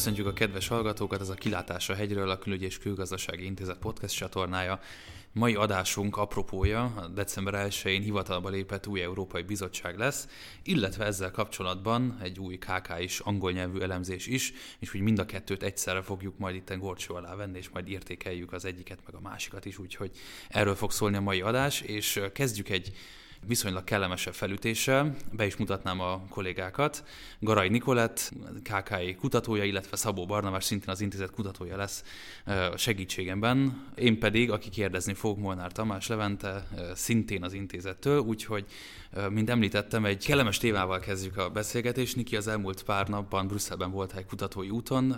Köszöntjük a kedves hallgatókat, ez a Kilátás a hegyről, a Külügy és Külgazdasági Intézet podcast csatornája. Mai adásunk apropója, december 1-én hivatalba lépett új Európai Bizottság lesz, illetve ezzel kapcsolatban egy új KK is, angol nyelvű elemzés is, és úgy mind a kettőt egyszerre fogjuk majd itt gorcsó alá venni, és majd értékeljük az egyiket meg a másikat is, úgyhogy erről fog szólni a mai adás, és kezdjük egy viszonylag kellemesebb felütéssel. Be is mutatnám a kollégákat. Garai Nikolett, KKI kutatója, illetve Szabó Barnabás szintén az intézet kutatója lesz a segítségemben. Én pedig, aki kérdezni fog, Molnár Tamás Levente, szintén az intézettől, úgyhogy, mint említettem, egy kellemes témával kezdjük a beszélgetést. Niki az elmúlt pár napban Brüsszelben volt egy kutatói úton,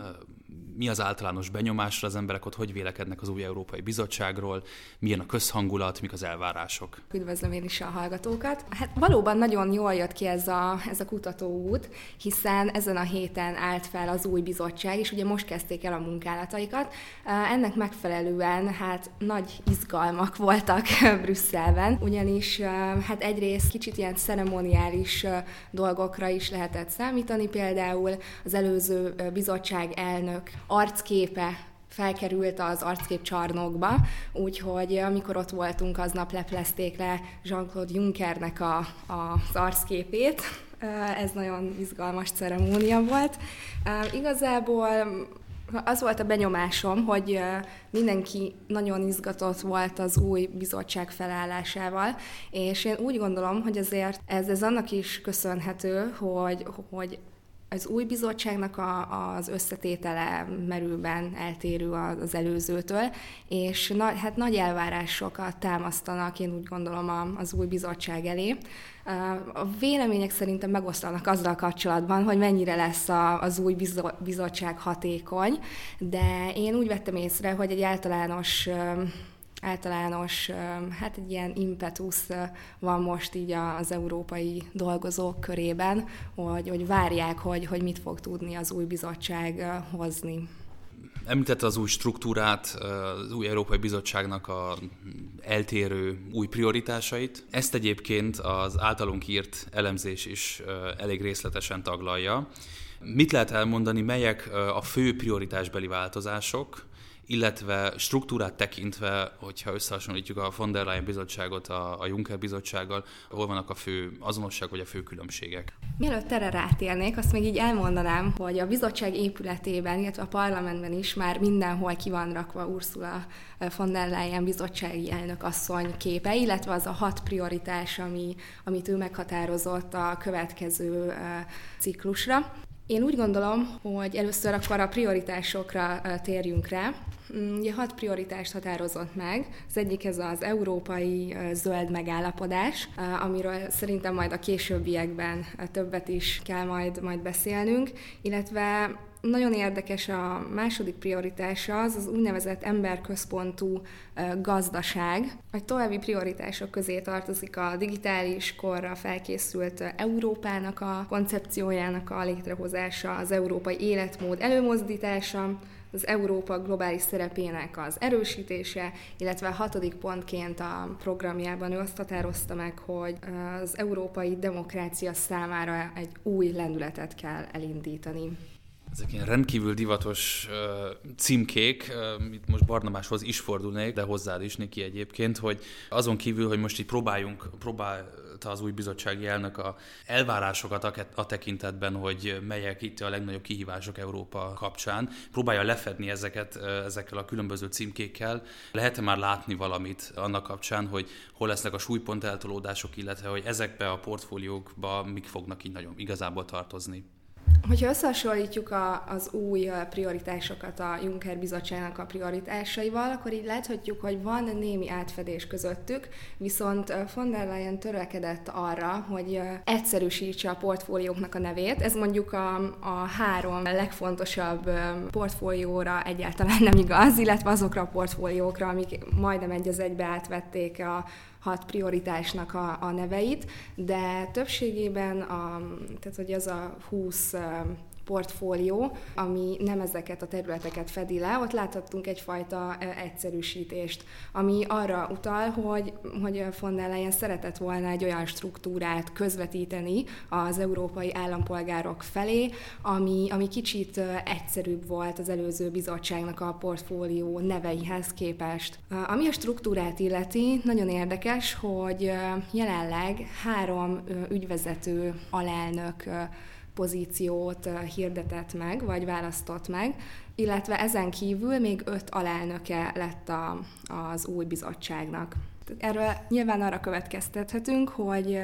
mi az általános benyomásra, az emberek ott hogy vélekednek az új Európai Bizottságról, milyen a közhangulat, mik az elvárások. Üdvözlöm én is a hallgatókat. Hát valóban nagyon jól jött ki ez a, ez a kutatóút, hiszen ezen a héten állt fel az új bizottság, és ugye most kezdték el a munkálataikat. Ennek megfelelően hát nagy izgalmak voltak Brüsszelben, ugyanis hát egyrészt kicsit ilyen ceremoniális dolgokra is lehetett számítani, például az előző bizottság elnök arcképe felkerült az arckép csarnokba, úgyhogy amikor ott voltunk, aznap leplezték le Jean-Claude Junckernek a, a, az arcképét. Ez nagyon izgalmas ceremónia volt. Igazából az volt a benyomásom, hogy mindenki nagyon izgatott volt az új bizottság felállásával, és én úgy gondolom, hogy azért ez, ez annak is köszönhető, hogy, hogy az új bizottságnak a, az összetétele merőben eltérő az előzőtől, és na, hát nagy elvárásokat támasztanak, én úgy gondolom az új bizottság elé. A vélemények szerintem megosztanak azzal kapcsolatban, hogy mennyire lesz az új bizottság hatékony, de én úgy vettem észre, hogy egy általános általános, hát egy ilyen impetusz van most így az európai dolgozók körében, hogy, hogy várják, hogy, hogy mit fog tudni az új bizottság hozni. Említette az új struktúrát, az új Európai Bizottságnak a eltérő új prioritásait. Ezt egyébként az általunk írt elemzés is elég részletesen taglalja. Mit lehet elmondani, melyek a fő prioritásbeli változások, illetve struktúrát tekintve, hogyha összehasonlítjuk a von der Leyen bizottságot a, a Juncker bizottsággal, hol vannak a fő azonosság vagy a fő különbségek? Mielőtt erre rátérnék, azt még így elmondanám, hogy a bizottság épületében, illetve a parlamentben is már mindenhol ki van rakva Ursula von der Leyen bizottsági elnök asszony képe, illetve az a hat prioritás, ami, amit ő meghatározott a következő ciklusra. Én úgy gondolom, hogy először akkor a prioritásokra térjünk rá. Mm, ugye hat prioritást határozott meg. Az egyik ez az európai zöld megállapodás, amiről szerintem majd a későbbiekben többet is kell majd, majd beszélnünk, illetve nagyon érdekes a második prioritása, az az úgynevezett emberközpontú gazdaság. A további prioritások közé tartozik a digitális korra felkészült Európának a koncepciójának a létrehozása, az európai életmód előmozdítása, az Európa globális szerepének az erősítése, illetve a hatodik pontként a programjában ő azt határozta meg, hogy az európai demokrácia számára egy új lendületet kell elindítani. Ezek ilyen rendkívül divatos uh, címkék, uh, itt most Barnabáshoz is fordulnék, de hozzád is, neki egyébként, hogy azon kívül, hogy most így próbáljunk, próbálta az új bizottsági elnök a elvárásokat a, a tekintetben, hogy melyek itt a legnagyobb kihívások Európa kapcsán, próbálja lefedni ezeket uh, ezekkel a különböző címkékkel. Lehet-e már látni valamit annak kapcsán, hogy hol lesznek a súlypont eltolódások, illetve hogy ezekbe a portfóliókba mik fognak így nagyon igazából tartozni? Hogyha összehasonlítjuk a, az új prioritásokat a Juncker bizottságnak a prioritásaival, akkor így láthatjuk, hogy van némi átfedés közöttük, viszont von der Leyen törekedett arra, hogy egyszerűsítse a portfólióknak a nevét. Ez mondjuk a, a három legfontosabb portfólióra egyáltalán nem igaz, illetve azokra a portfóliókra, amik majdnem egy az egybe átvették a, hat prioritásnak a, a neveit, de többségében a, tehát hogy az a 20 portfólió, ami nem ezeket a területeket fedi le, ott láthattunk egyfajta egyszerűsítést, ami arra utal, hogy, hogy von der Leyen szeretett volna egy olyan struktúrát közvetíteni az európai állampolgárok felé, ami, ami kicsit egyszerűbb volt az előző bizottságnak a portfólió neveihez képest. Ami a struktúrát illeti, nagyon érdekes, hogy jelenleg három ügyvezető alelnök pozíciót hirdetett meg, vagy választott meg, illetve ezen kívül még öt alelnöke lett a, az új bizottságnak. Erről nyilván arra következtethetünk, hogy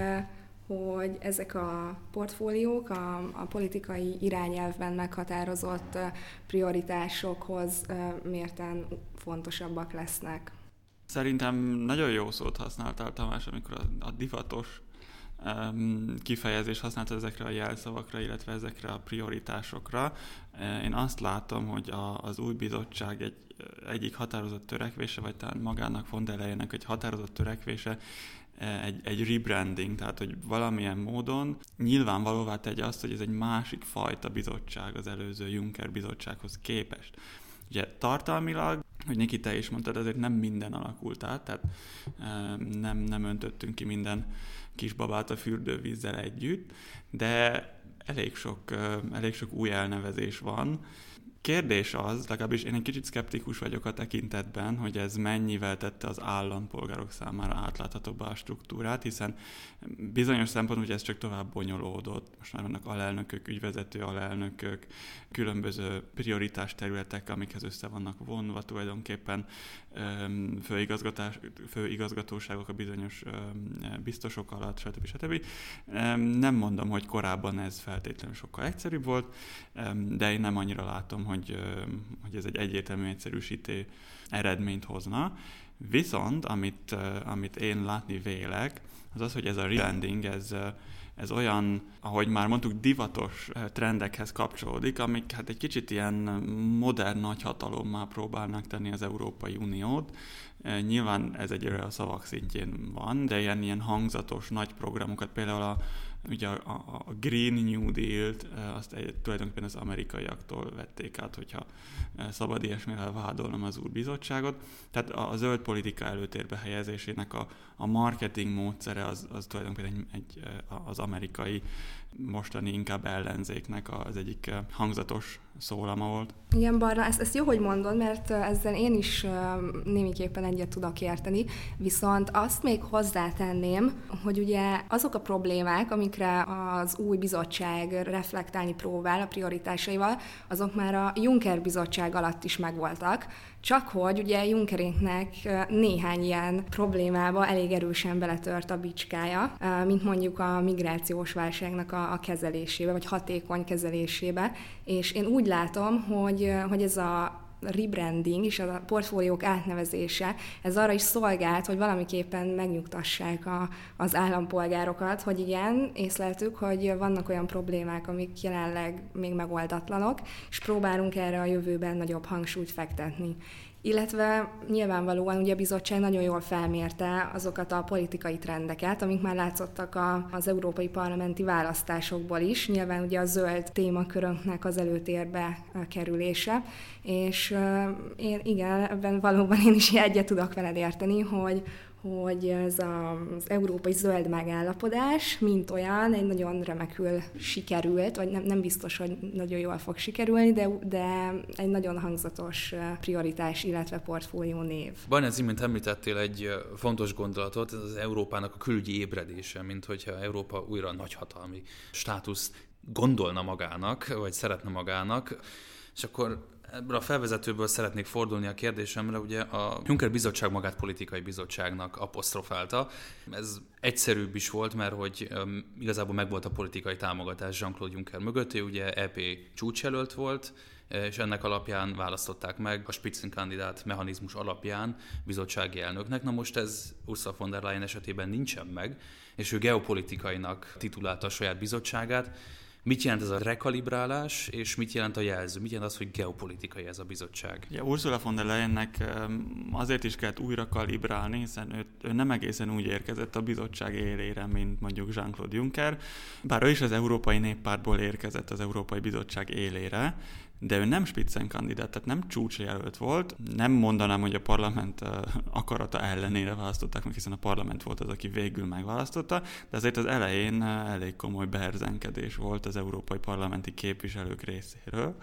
hogy ezek a portfóliók a, a politikai irányelvben meghatározott prioritásokhoz mérten fontosabbak lesznek. Szerintem nagyon jó szót használtál, Tamás, amikor a, a divatos kifejezés használta ezekre a jelszavakra, illetve ezekre a prioritásokra. Én azt látom, hogy a, az új bizottság egy, egyik határozott törekvése, vagy talán magának von der Leyennek egy határozott törekvése, egy, egy rebranding, tehát hogy valamilyen módon nyilvánvalóvá tegye azt, hogy ez egy másik fajta bizottság az előző Juncker bizottsághoz képest. Ugye tartalmilag, hogy Niki, te is mondtad, ezért nem minden alakult át, tehát nem, nem öntöttünk ki minden kisbabát a fürdővízzel együtt, de elég sok, elég sok új elnevezés van, kérdés az, legalábbis én egy kicsit szkeptikus vagyok a tekintetben, hogy ez mennyivel tette az állampolgárok számára átláthatóbbá a struktúrát, hiszen bizonyos szempontból hogy ez csak tovább bonyolódott. Most már vannak alelnökök, ügyvezető alelnökök, különböző prioritás területek, amikhez össze vannak vonva tulajdonképpen főigazgatás, főigazgatóságok a bizonyos biztosok alatt, stb. stb. Nem mondom, hogy korábban ez feltétlenül sokkal egyszerűbb volt, de én nem annyira látom, hogy, hogy ez egy egyértelmű egyszerűsítő eredményt hozna. Viszont, amit, amit én látni vélek, az az, hogy ez a rebranding, ez, ez olyan, ahogy már mondtuk, divatos trendekhez kapcsolódik, amik hát egy kicsit ilyen modern nagyhatalommá próbálnak tenni az Európai Uniót. Nyilván ez egyre a szavak szintjén van, de ilyen, ilyen hangzatos nagy programokat, például a ugye a, a, Green New Deal-t, azt egy, tulajdonképpen az amerikaiaktól vették át, hogyha szabad ilyesmivel vádolnom az úr bizottságot. Tehát a, a zöld politika előtérbe helyezésének a, a marketing módszere az, az tulajdonképpen egy, egy, az amerikai mostani inkább ellenzéknek az egyik hangzatos szólama volt. Igen, Barna, ezt, ezt jó, hogy mondod, mert ezzel én is némiképpen egyet tudok érteni, viszont azt még hozzátenném, hogy ugye azok a problémák, amikre az új bizottság reflektálni próbál a prioritásaival, azok már a Juncker bizottság alatt is megvoltak, csak hogy ugye Junckerénknek néhány ilyen problémába elég erősen beletört a bicskája, mint mondjuk a migrációs válságnak a kezelésébe, vagy hatékony kezelésébe, és én úgy látom, hogy, hogy ez a rebranding és a portfóliók átnevezése, ez arra is szolgált, hogy valamiképpen megnyugtassák a, az állampolgárokat, hogy igen, észleltük, hogy vannak olyan problémák, amik jelenleg még megoldatlanok, és próbálunk erre a jövőben nagyobb hangsúlyt fektetni illetve nyilvánvalóan ugye a bizottság nagyon jól felmérte azokat a politikai trendeket, amik már látszottak a, az európai parlamenti választásokból is, nyilván ugye a zöld témakörönknek az előtérbe kerülése, és én igen, ebben valóban én is egyet tudok veled érteni, hogy, hogy ez az európai zöld megállapodás, mint olyan, egy nagyon remekül sikerült, vagy nem, nem biztos, hogy nagyon jól fog sikerülni, de, de egy nagyon hangzatos prioritás, illetve portfólió név. Van ez imént említettél egy fontos gondolatot, ez az Európának a külügyi ébredése, mint hogyha Európa újra nagyhatalmi státuszt gondolna magának, vagy szeretne magának, és akkor Ebből a felvezetőből szeretnék fordulni a kérdésemre, ugye a Juncker bizottság magát politikai bizottságnak apostrofálta. Ez egyszerűbb is volt, mert hogy igazából megvolt a politikai támogatás Jean-Claude Juncker mögött, ő ugye EP csúcsjelölt volt, és ennek alapján választották meg a Spitzenkandidát mechanizmus alapján bizottsági elnöknek. Na most ez Ursula von der Leyen esetében nincsen meg, és ő geopolitikainak titulálta a saját bizottságát, Mit jelent ez a rekalibrálás, és mit jelent a jelző? Mit jelent az, hogy geopolitikai ez a bizottság? Ja, Ursula von der Leyennek azért is kellett újra kalibrálni, hiszen ő, ő nem egészen úgy érkezett a bizottság élére, mint mondjuk Jean-Claude Juncker, bár ő is az Európai Néppártból érkezett az Európai Bizottság élére, de ő nem kandidát, tehát nem csúcsjelölt volt. Nem mondanám, hogy a parlament akarata ellenére választották meg, hiszen a parlament volt az, aki végül megválasztotta, de azért az elején elég komoly beherzenkedés volt az európai parlamenti képviselők részéről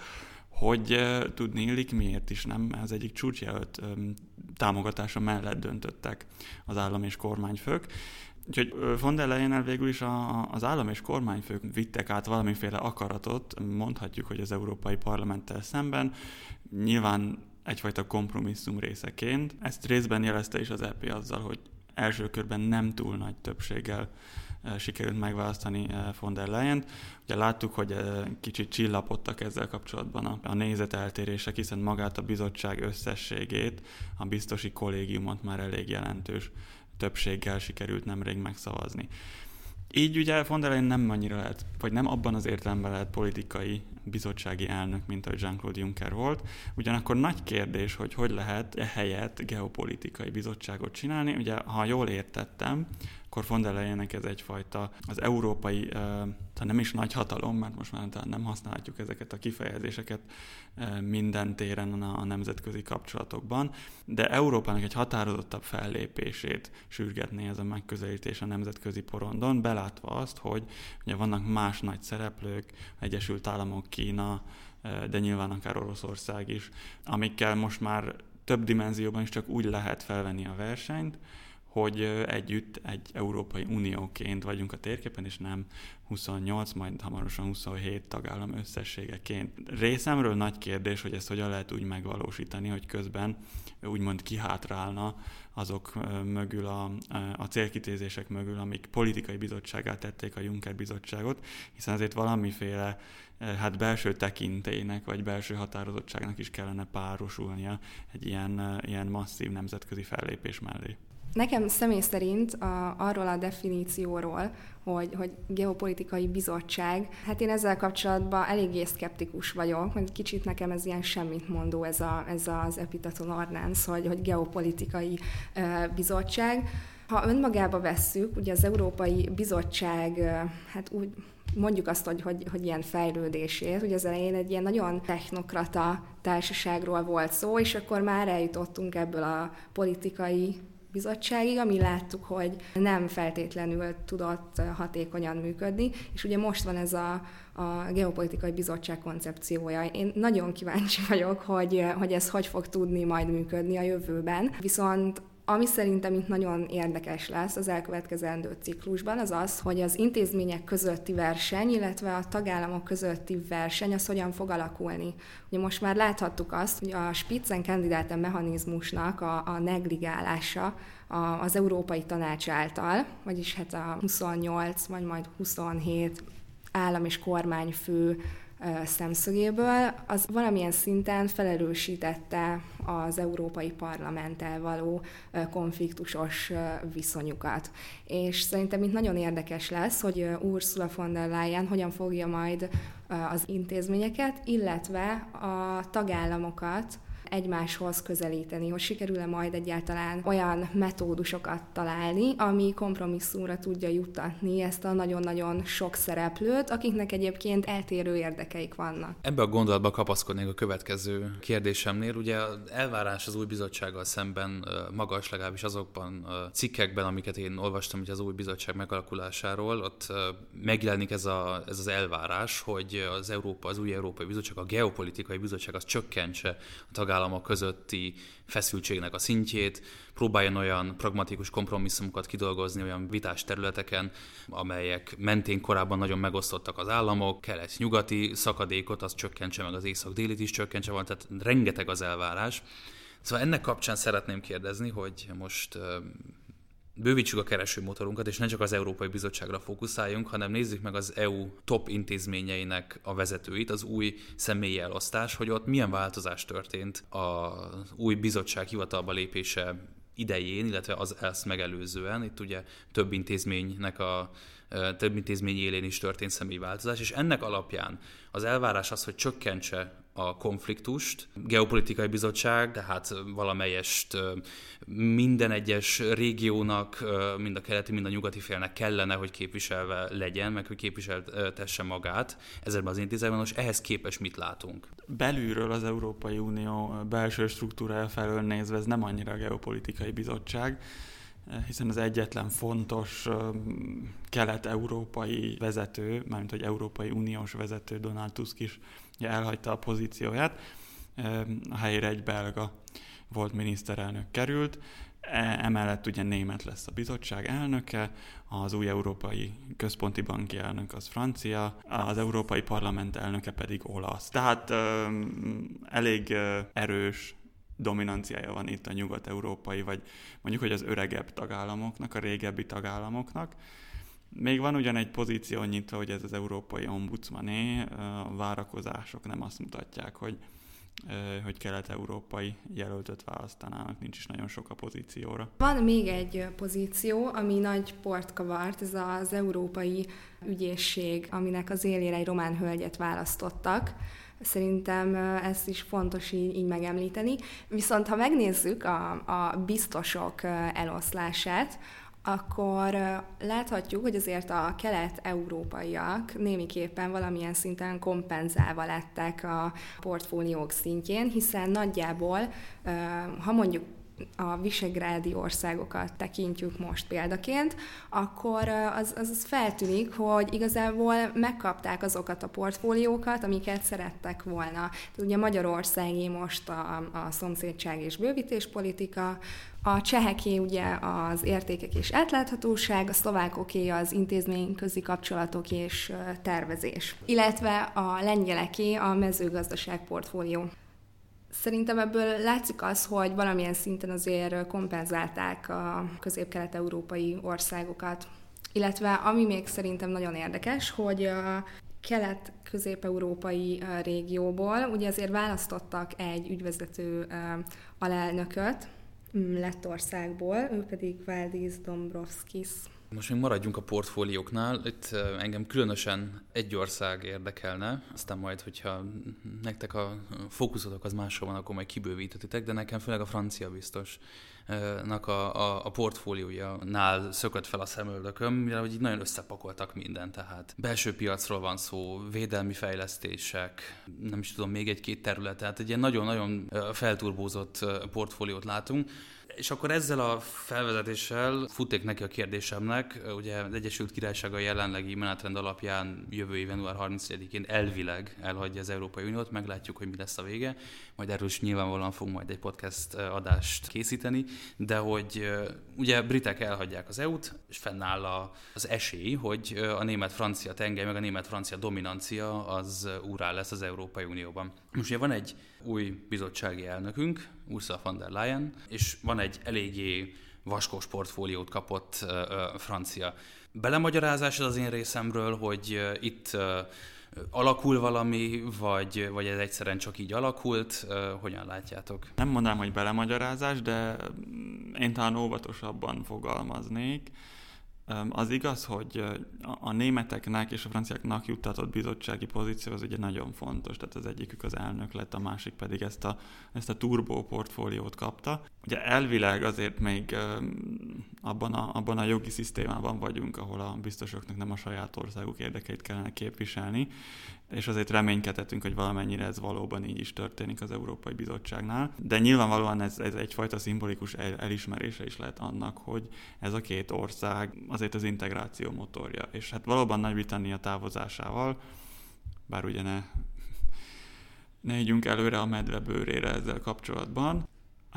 hogy tudni illik, miért is nem az egyik csúcsjelölt támogatása mellett döntöttek az állam és kormányfők. Úgyhogy von der Leyen végül is a, az állam és kormányfők vittek át valamiféle akaratot, mondhatjuk, hogy az Európai Parlamenttel szemben. Nyilván egyfajta kompromisszum részeként. Ezt részben jelezte is az EP azzal, hogy első körben nem túl nagy többséggel sikerült megválasztani von der leyen -t. Ugye láttuk, hogy kicsit csillapodtak ezzel kapcsolatban a, a nézeteltérések, hiszen magát a bizottság összességét, a biztosi kollégiumot már elég jelentős többséggel sikerült nemrég megszavazni. Így ugye von der Leyen nem annyira lehet, vagy nem abban az értelemben lehet politikai bizottsági elnök, mint ahogy Jean-Claude Juncker volt. Ugyanakkor nagy kérdés, hogy hogy lehet e helyett geopolitikai bizottságot csinálni. Ugye, ha jól értettem, akkor von der Leyennek ez egyfajta az európai, tehát nem is nagy hatalom, mert most már nem használhatjuk ezeket a kifejezéseket minden téren a nemzetközi kapcsolatokban, de Európának egy határozottabb fellépését sürgetné ez a megközelítés a nemzetközi porondon, belátva azt, hogy ugye vannak más nagy szereplők, Egyesült Államok, Kína, de nyilván akár Oroszország is, amikkel most már több dimenzióban is csak úgy lehet felvenni a versenyt, hogy együtt egy Európai Unióként vagyunk a térképen, és nem 28, majd hamarosan 27 tagállam összességeként. Részemről nagy kérdés, hogy ezt hogyan lehet úgy megvalósítani, hogy közben úgymond kihátrálna azok mögül, a, a célkitézések mögül, amik politikai bizottságát tették a Juncker bizottságot, hiszen azért valamiféle hát belső tekintélynek, vagy belső határozottságnak is kellene párosulnia egy ilyen, ilyen masszív nemzetközi fellépés mellé. Nekem személy szerint a, arról a definícióról, hogy, hogy geopolitikai bizottság, hát én ezzel kapcsolatban eléggé szkeptikus vagyok, mert kicsit nekem ez ilyen semmit mondó ez, a, ez az epitaton ornánc, hogy, hogy geopolitikai uh, bizottság. Ha önmagába vesszük, ugye az Európai Bizottság, uh, hát úgy mondjuk azt, hogy, hogy, hogy ilyen fejlődését. Ugye az elején egy ilyen nagyon technokrata társaságról volt szó, és akkor már eljutottunk ebből a politikai bizottságig, ami láttuk, hogy nem feltétlenül tudott hatékonyan működni, és ugye most van ez a, a geopolitikai bizottság koncepciója. Én nagyon kíváncsi vagyok, hogy, hogy ez hogy fog tudni majd működni a jövőben. Viszont ami szerintem itt nagyon érdekes lesz az elkövetkezendő ciklusban, az az, hogy az intézmények közötti verseny, illetve a tagállamok közötti verseny, az hogyan fog alakulni. Ugye most már láthattuk azt, hogy a Spitzenkandidáten mechanizmusnak a, a negligálása a, az Európai Tanács által, vagyis hát a 28 vagy majd 27 állam és kormányfő szemszögéből, az valamilyen szinten felerősítette az Európai Parlamenttel való konfliktusos viszonyukat. És szerintem itt nagyon érdekes lesz, hogy Ursula von der Leyen hogyan fogja majd az intézményeket, illetve a tagállamokat egymáshoz közelíteni, hogy sikerül-e majd egyáltalán olyan metódusokat találni, ami kompromisszumra tudja juttatni ezt a nagyon-nagyon sok szereplőt, akiknek egyébként eltérő érdekeik vannak. Ebbe a gondolatba kapaszkodnék a következő kérdésemnél. Ugye elvárás az új bizottsággal szemben magas, legalábbis azokban a cikkekben, amiket én olvastam hogy az új bizottság megalakulásáról, ott megjelenik ez, a, ez az elvárás, hogy az Európa, az új Európai Bizottság, a geopolitikai bizottság az csökkentse a tagállamok tagállamok közötti feszültségnek a szintjét, próbáljon olyan pragmatikus kompromisszumokat kidolgozni olyan vitás területeken, amelyek mentén korábban nagyon megosztottak az államok, kelet-nyugati szakadékot, az csökkentse meg az észak-délit is csökkentse van, tehát rengeteg az elvárás. Szóval ennek kapcsán szeretném kérdezni, hogy most bővítsük a keresőmotorunkat, és ne csak az Európai Bizottságra fókuszáljunk, hanem nézzük meg az EU top intézményeinek a vezetőit, az új személyi elosztás, hogy ott milyen változás történt az új bizottság hivatalba lépése idején, illetve az ezt megelőzően, itt ugye több intézménynek a több intézmény élén is történt személyi változás, és ennek alapján az elvárás az, hogy csökkentse a konfliktust. Geopolitikai bizottság, tehát valamelyest minden egyes régiónak, mind a keleti, mind a nyugati félnek kellene, hogy képviselve legyen, meg hogy képviseltesse magát ezekben az intézményben, és ehhez képes mit látunk? Belülről az Európai Unió belső struktúrája felől nézve ez nem annyira a geopolitikai bizottság, hiszen az egyetlen fontos kelet-európai vezető, mármint hogy Európai Uniós vezető Donald Tusk is elhagyta a pozícióját, a helyére egy belga volt miniszterelnök került, e, emellett ugye német lesz a bizottság elnöke, az új Európai Központi Banki elnök az francia, az Európai Parlament elnöke pedig olasz. Tehát elég erős dominanciája van itt a nyugat-európai, vagy mondjuk, hogy az öregebb tagállamoknak, a régebbi tagállamoknak. Még van ugyan egy pozíció nyitva, hogy ez az európai ombudsmané, a várakozások nem azt mutatják, hogy, hogy kelet-európai jelöltöt választanának, nincs is nagyon sok a pozícióra. Van még egy pozíció, ami nagy port kavart, ez az európai ügyészség, aminek az élére egy román hölgyet választottak. Szerintem ezt is fontos így, így megemlíteni. Viszont ha megnézzük a, a biztosok eloszlását, akkor láthatjuk, hogy azért a kelet-európaiak némiképpen valamilyen szinten kompenzálva lettek a portfóliók szintjén, hiszen nagyjából, ha mondjuk a visegrádi országokat tekintjük most példaként, akkor az, az feltűnik, hogy igazából megkapták azokat a portfóliókat, amiket szerettek volna. Tehát ugye Magyarországi most a, a szomszédság és bővítéspolitika, a cseheké ugye az értékek és átláthatóság, a szlovákoké az intézményközi kapcsolatok és tervezés, illetve a lengyeleké a mezőgazdaság portfólió. Szerintem ebből látszik az, hogy valamilyen szinten azért kompenzálták a közép-kelet-európai országokat. Illetve ami még szerintem nagyon érdekes, hogy kelet-közép-európai régióból ugye azért választottak egy ügyvezető alelnököt Lettországból, ő pedig Valdis Dombrovskis. Most még maradjunk a portfólióknál. Itt engem különösen egy ország érdekelne, aztán majd, hogyha nektek a fókuszotok az máshol van, akkor majd kibővíthetitek, de nekem főleg a francia biztos nak a, a, a portfóliója nál szökött fel a szemöldököm, mivel hogy így nagyon összepakoltak mindent, tehát belső piacról van szó, védelmi fejlesztések, nem is tudom, még egy-két terület, tehát egy ilyen nagyon-nagyon felturbózott portfóliót látunk, és akkor ezzel a felvezetéssel futték neki a kérdésemnek. Ugye az Egyesült Királyság a jelenlegi menetrend alapján jövő év január 31-én elvileg elhagyja az Európai Uniót, meglátjuk, hogy mi lesz a vége. Majd erről is nyilvánvalóan fogunk majd egy podcast adást készíteni, de hogy ugye britek elhagyják az EU-t, és fennáll az esély, hogy a német-francia tengely, meg a német-francia dominancia az úrá lesz az Európai Unióban. Most ugye van egy új bizottsági elnökünk, Ursula von der Leyen, és van egy eléggé vaskos portfóliót kapott uh, francia. Belemagyarázás az én részemről, hogy uh, itt uh, alakul valami, vagy, vagy ez egyszerűen csak így alakult? Hogyan látjátok? Nem mondanám, hogy belemagyarázás, de én talán óvatosabban fogalmaznék. Az igaz, hogy a németeknek és a franciáknak juttatott bizottsági pozíció az ugye nagyon fontos, tehát az egyikük az elnök lett, a másik pedig ezt a, ezt a turbo portfóliót kapta. Ugye elvileg azért még abban a, abban a jogi szisztémában vagyunk, ahol a biztosoknak nem a saját országuk érdekeit kellene képviselni, és azért reménykedhetünk, hogy valamennyire ez valóban így is történik az Európai Bizottságnál. De nyilvánvalóan ez, ez egyfajta szimbolikus el, elismerése is lehet annak, hogy ez a két ország azért az integráció motorja. És hát valóban Nagy-Britannia távozásával, bár ugye ne, ne ígyunk előre a medve bőrére ezzel kapcsolatban,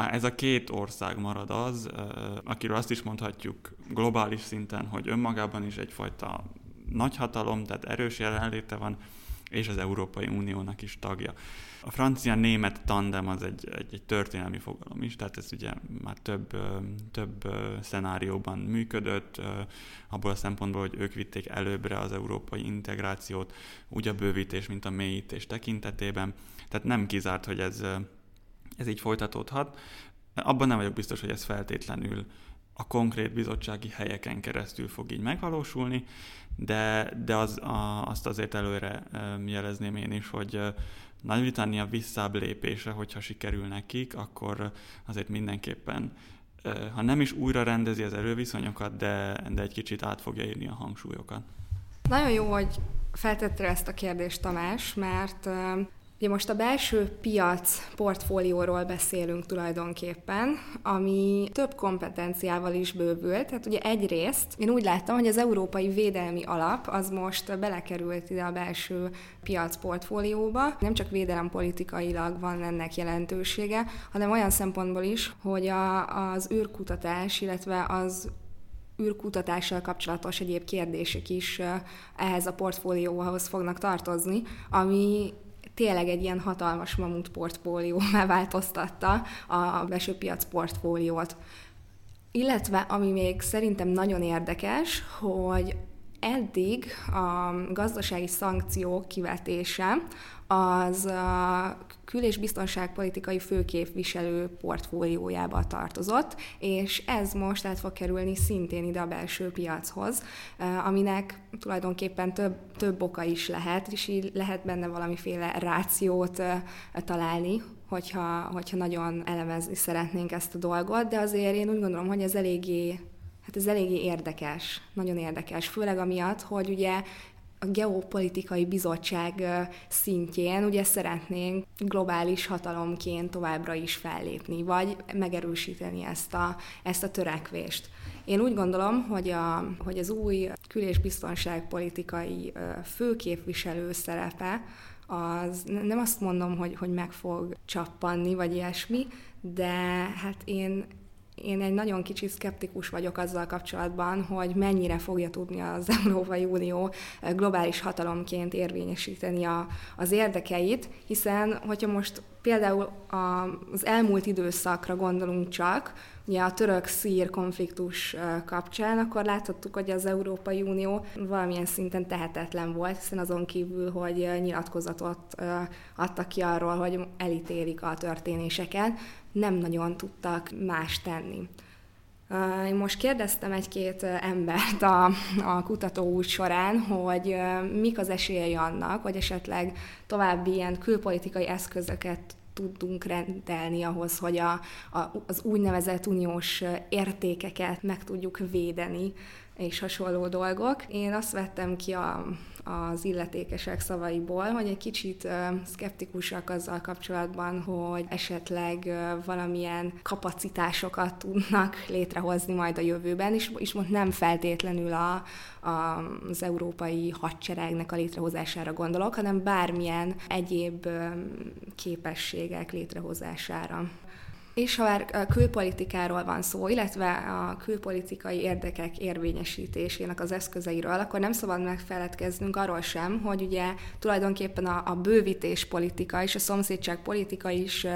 ez a két ország marad az, akiről azt is mondhatjuk globális szinten, hogy önmagában is egyfajta nagyhatalom, tehát erős jelenléte van, és az Európai Uniónak is tagja. A francia-német tandem az egy, egy, egy történelmi fogalom is, tehát ez ugye már több, több szenárióban működött, abból a szempontból, hogy ők vitték előbbre az európai integrációt, úgy a bővítés, mint a mélyítés tekintetében. Tehát nem kizárt, hogy ez, ez így folytatódhat. Abban nem vagyok biztos, hogy ez feltétlenül a konkrét bizottsági helyeken keresztül fog így megvalósulni, de, de az, a, azt azért előre jelezném én is, hogy Nagy-Britannia visszább lépése, hogyha sikerül nekik, akkor azért mindenképpen, ha nem is újra rendezi az erőviszonyokat, de, de egy kicsit át fogja írni a hangsúlyokat. Nagyon jó, hogy feltette ezt a kérdést Tamás, mert Ugye most a belső piac portfólióról beszélünk tulajdonképpen, ami több kompetenciával is bővült. Tehát ugye egyrészt én úgy láttam, hogy az Európai Védelmi Alap az most belekerült ide a belső piac portfólióba. Nem csak védelempolitikailag van ennek jelentősége, hanem olyan szempontból is, hogy a, az űrkutatás, illetve az űrkutatással kapcsolatos egyéb kérdések is ehhez a portfólióhoz fognak tartozni, ami tényleg egy ilyen hatalmas mamut portfólióvá változtatta a belső piac portfóliót. Illetve, ami még szerintem nagyon érdekes, hogy eddig a gazdasági szankciók kivetése az kül- és biztonságpolitikai főképviselő portfóliójába tartozott, és ez most át fog kerülni szintén ide a belső piachoz, aminek tulajdonképpen több, több oka is lehet, és így lehet benne valamiféle rációt találni, hogyha, hogyha nagyon elemezni szeretnénk ezt a dolgot, de azért én úgy gondolom, hogy ez eléggé Hát ez eléggé érdekes, nagyon érdekes, főleg amiatt, hogy ugye a geopolitikai bizottság szintjén ugye szeretnénk globális hatalomként továbbra is fellépni, vagy megerősíteni ezt a, ezt a törekvést. Én úgy gondolom, hogy, a, hogy az új kül- és biztonságpolitikai főképviselő szerepe az nem azt mondom, hogy, hogy meg fog csappanni, vagy ilyesmi, de hát én én egy nagyon kicsit szkeptikus vagyok azzal kapcsolatban, hogy mennyire fogja tudni az Európai Unió globális hatalomként érvényesíteni a, az érdekeit, hiszen hogyha most például az elmúlt időszakra gondolunk csak, ugye a török-szír konfliktus kapcsán, akkor láthattuk, hogy az Európai Unió valamilyen szinten tehetetlen volt, hiszen azon kívül, hogy nyilatkozatot adtak ki arról, hogy elítélik a történéseket, nem nagyon tudtak más tenni. Én most kérdeztem egy-két embert a, a kutatóút során, hogy mik az esélyei annak, hogy esetleg további ilyen külpolitikai eszközöket tudunk rendelni ahhoz, hogy a, a, az úgynevezett uniós értékeket meg tudjuk védeni, és hasonló dolgok. Én azt vettem ki a, az illetékesek szavaiból, hogy egy kicsit szkeptikusak azzal kapcsolatban, hogy esetleg valamilyen kapacitásokat tudnak létrehozni majd a jövőben, és, és most nem feltétlenül a, a, az európai hadseregnek a létrehozására gondolok, hanem bármilyen egyéb képességek létrehozására. És ha már külpolitikáról van szó, illetve a külpolitikai érdekek érvényesítésének az eszközeiről, akkor nem szabad megfeledkeznünk arról sem, hogy ugye tulajdonképpen a, a bővítés politika és a szomszédság politika is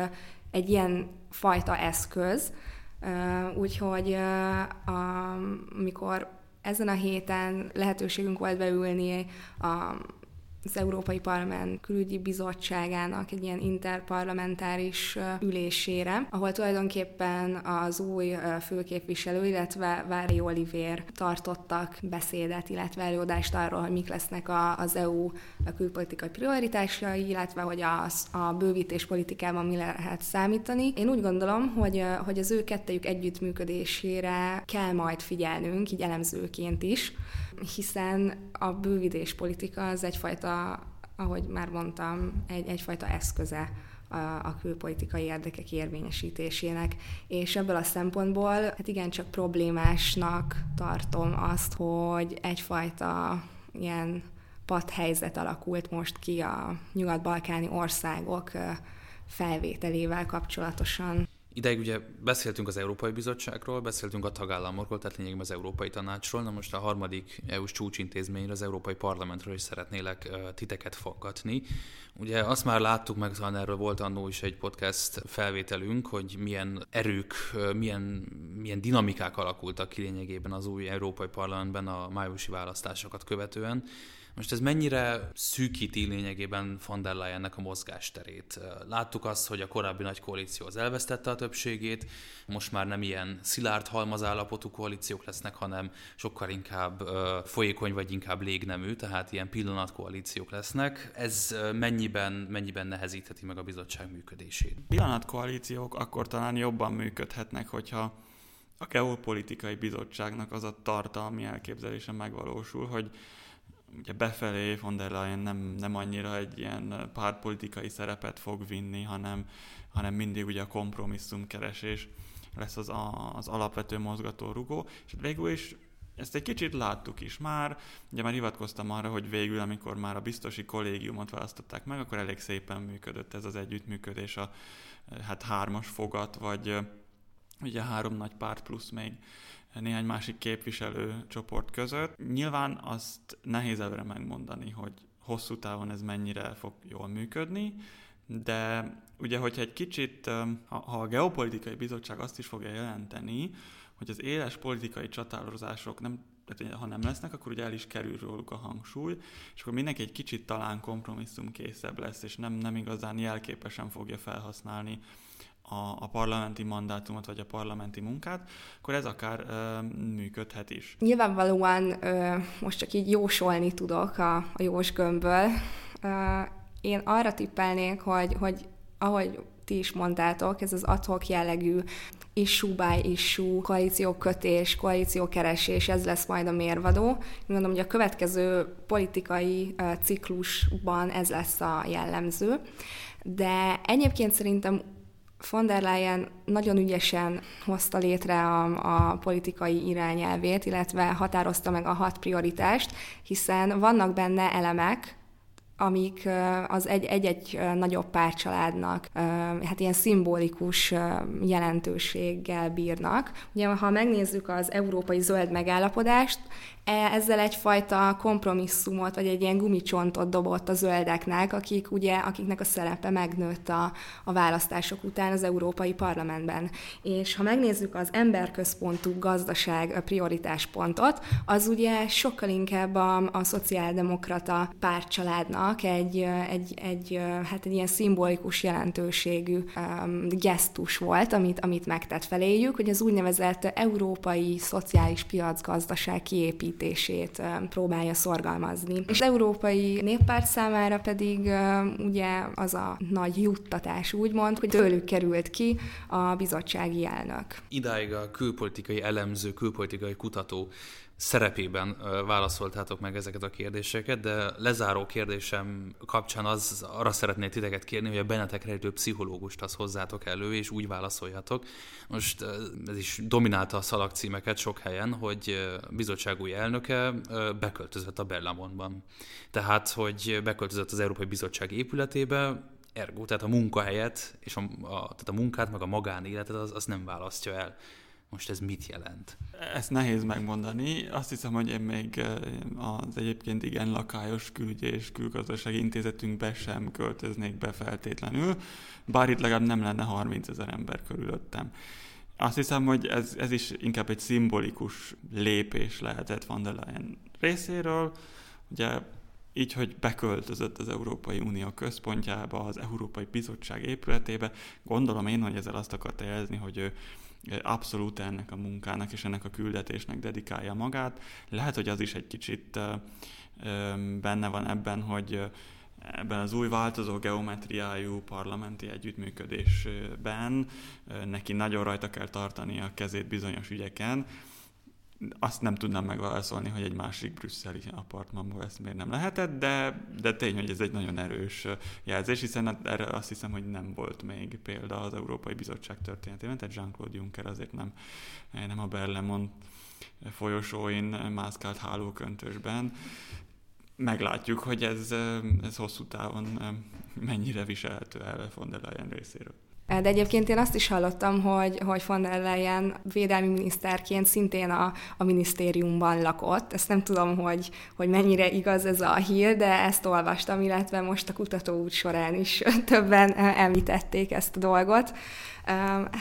egy ilyen fajta eszköz, úgyhogy amikor ezen a héten lehetőségünk volt beülni a az Európai Parlament külügyi bizottságának egy ilyen interparlamentáris ülésére, ahol tulajdonképpen az új főképviselő, illetve Vári Olivér tartottak beszédet, illetve előadást arról, hogy mik lesznek az EU külpolitikai prioritásai, illetve hogy az, a bővítés politikában mi lehet számítani. Én úgy gondolom, hogy, hogy az ő kettejük együttműködésére kell majd figyelnünk, így elemzőként is, hiszen a bővítés politika az egyfajta, ahogy már mondtam, egy, egyfajta eszköze a, a külpolitikai érdekek érvényesítésének. És ebből a szempontból hát igencsak problémásnak tartom azt, hogy egyfajta ilyen padhelyzet alakult most ki a nyugat-balkáni országok felvételével kapcsolatosan. Ideig ugye beszéltünk az Európai Bizottságról, beszéltünk a tagállamokról, tehát lényegében az Európai Tanácsról, na most a harmadik EU-s csúcsintézményről, az Európai Parlamentről is szeretnélek titeket fogadni. Ugye azt már láttuk meg, talán erről volt annó is egy podcast felvételünk, hogy milyen erők, milyen, milyen dinamikák alakultak ki lényegében az új Európai Parlamentben a májusi választásokat követően Most ez mennyire szűkíti lényegében von der Leyennek a mozgásterét? Láttuk azt, hogy a korábbi nagy koalíció az elvesztette a többségét, most már nem ilyen szilárd halmazállapotú koalíciók lesznek, hanem sokkal inkább folyékony vagy inkább légnemű, tehát ilyen pillanatkoalíciók lesznek. Ez mennyiben, mennyiben nehezítheti meg a bizottság működését? Pillanatkoalíciók akkor talán jobban működhetnek, hogyha a geopolitikai bizottságnak az a tartalmi elképzelése megvalósul, hogy ugye befelé von der Leyen nem, nem annyira egy ilyen pártpolitikai szerepet fog vinni, hanem, hanem mindig ugye a kompromisszumkeresés lesz az, a, az alapvető mozgató rugó, és végül is ezt egy kicsit láttuk is már, ugye már hivatkoztam arra, hogy végül, amikor már a biztosi kollégiumot választották meg, akkor elég szépen működött ez az együttműködés, a hát hármas fogat, vagy ugye három nagy párt plusz még néhány másik képviselő csoport között. Nyilván azt nehéz előre megmondani, hogy hosszú távon ez mennyire fog jól működni, de ugye, hogyha egy kicsit, ha a geopolitikai bizottság azt is fogja jelenteni, hogy az éles politikai csatározások nem ha nem lesznek, akkor ugye el is kerül róluk a hangsúly, és akkor mindenki egy kicsit talán kompromisszum készebb lesz, és nem, nem igazán jelképesen fogja felhasználni a, a parlamenti mandátumot, vagy a parlamenti munkát, akkor ez akár ö, működhet is. Nyilvánvalóan ö, most csak így jósolni tudok a, a Jós gömbből. Ö, én arra tippelnék, hogy, hogy ahogy ti is mondtátok, ez az adhok jellegű issue by issue, koalíciókötés, koalíciókeresés, ez lesz majd a mérvadó. Mondom, hogy a következő politikai ciklusban ez lesz a jellemző. De egyébként szerintem von der Leyen nagyon ügyesen hozta létre a, a politikai irányelvét, illetve határozta meg a hat prioritást, hiszen vannak benne elemek, amik az egy-egy nagyobb párcsaládnak hát ilyen szimbolikus jelentőséggel bírnak. Ugye, ha megnézzük az európai zöld megállapodást, ezzel egyfajta kompromisszumot, vagy egy ilyen gumicsontot dobott a zöldeknek, akik ugye, akiknek a szerepe megnőtt a, a választások után az Európai Parlamentben. És ha megnézzük az emberközpontú gazdaság prioritáspontot, az ugye sokkal inkább a, a szociáldemokrata pártcsaládnak egy, egy, egy, hát egy ilyen szimbolikus jelentőségű um, gesztus volt, amit, amit megtett feléjük, hogy az úgynevezett európai szociális piacgazdaság kiépít építését próbálja szorgalmazni. És az Európai Néppárt számára pedig ugye az a nagy juttatás úgymond, hogy tőlük került ki a bizottsági elnök. Idáig a külpolitikai elemző, külpolitikai kutató szerepében válaszoltátok meg ezeket a kérdéseket, de lezáró kérdésem kapcsán az arra szeretnék titeket kérni, hogy a bennetek rejtő pszichológust az hozzátok elő, és úgy válaszoljatok. Most ez is dominálta a szalagcímeket sok helyen, hogy bizottság új elnöke beköltözött a Berlamonban. Tehát, hogy beköltözött az Európai Bizottság épületébe, ergo, tehát a munkahelyet, és a, a, tehát a munkát, meg a magánéletet az, az nem választja el. Most ez mit jelent? Ezt nehéz megmondani. Azt hiszem, hogy én még eh, az egyébként igen lakályos külügyi és külgazdasági intézetünkbe sem költöznék be feltétlenül, bár itt legalább nem lenne 30 ezer ember körülöttem. Azt hiszem, hogy ez, ez is inkább egy szimbolikus lépés lehetett Van der Leyen részéről. Ugye így, hogy beköltözött az Európai Unió központjába, az Európai Bizottság épületébe, gondolom én, hogy ezzel azt akarta jelezni, hogy ő abszolút ennek a munkának és ennek a küldetésnek dedikálja magát. Lehet, hogy az is egy kicsit benne van ebben, hogy ebben az új változó geometriájú parlamenti együttműködésben neki nagyon rajta kell tartani a kezét bizonyos ügyeken, azt nem tudnám megválaszolni, hogy egy másik brüsszeli apartmanból ezt miért nem lehetett, de, de tény, hogy ez egy nagyon erős jelzés, hiszen erre azt hiszem, hogy nem volt még példa az Európai Bizottság történetében, tehát Jean-Claude Juncker azért nem, nem a Berlemont folyosóin mászkált hálóköntösben. Meglátjuk, hogy ez, ez hosszú távon mennyire viselhető el von der Leyen részéről. De egyébként én azt is hallottam, hogy, hogy von der Leyen védelmi miniszterként szintén a, a minisztériumban lakott. Ezt nem tudom, hogy, hogy mennyire igaz ez a hír, de ezt olvastam, illetve most a kutatóút során is többen említették ezt a dolgot.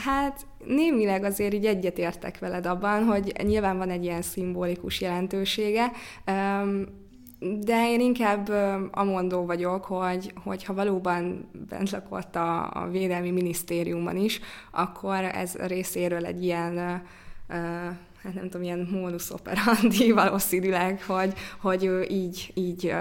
Hát némileg azért így egyetértek veled abban, hogy nyilván van egy ilyen szimbolikus jelentősége, de én inkább amondó vagyok, hogy, hogy ha valóban bent lakott a, a Védelmi Minisztériumban is, akkor ez részéről egy ilyen hát nem tudom, ilyen modus operandi valószínűleg, hogy, hogy ő így, így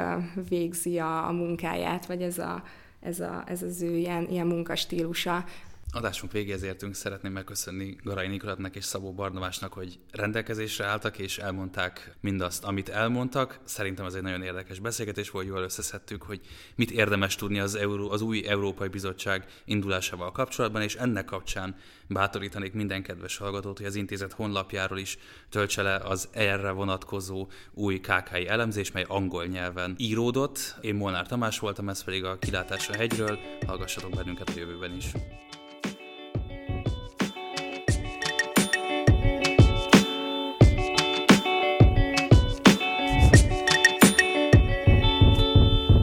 végzi a, a munkáját, vagy ez, a, ez, a, ez az ő ilyen, ilyen munkastílusa. Adásunk végéhez értünk, szeretném megköszönni Garai Nikolatnak és Szabó Barnavásnak, hogy rendelkezésre álltak és elmondták mindazt, amit elmondtak. Szerintem ez egy nagyon érdekes beszélgetés volt, jól összeszedtük, hogy mit érdemes tudni az, Euró, az új Európai Bizottság indulásával kapcsolatban, és ennek kapcsán bátorítanék minden kedves hallgatót, hogy az intézet honlapjáról is töltse le az erre vonatkozó új KKI elemzés, mely angol nyelven íródott. Én Molnár Tamás voltam, ez pedig a Kilátás a hegyről. Hallgassatok bennünket a jövőben is.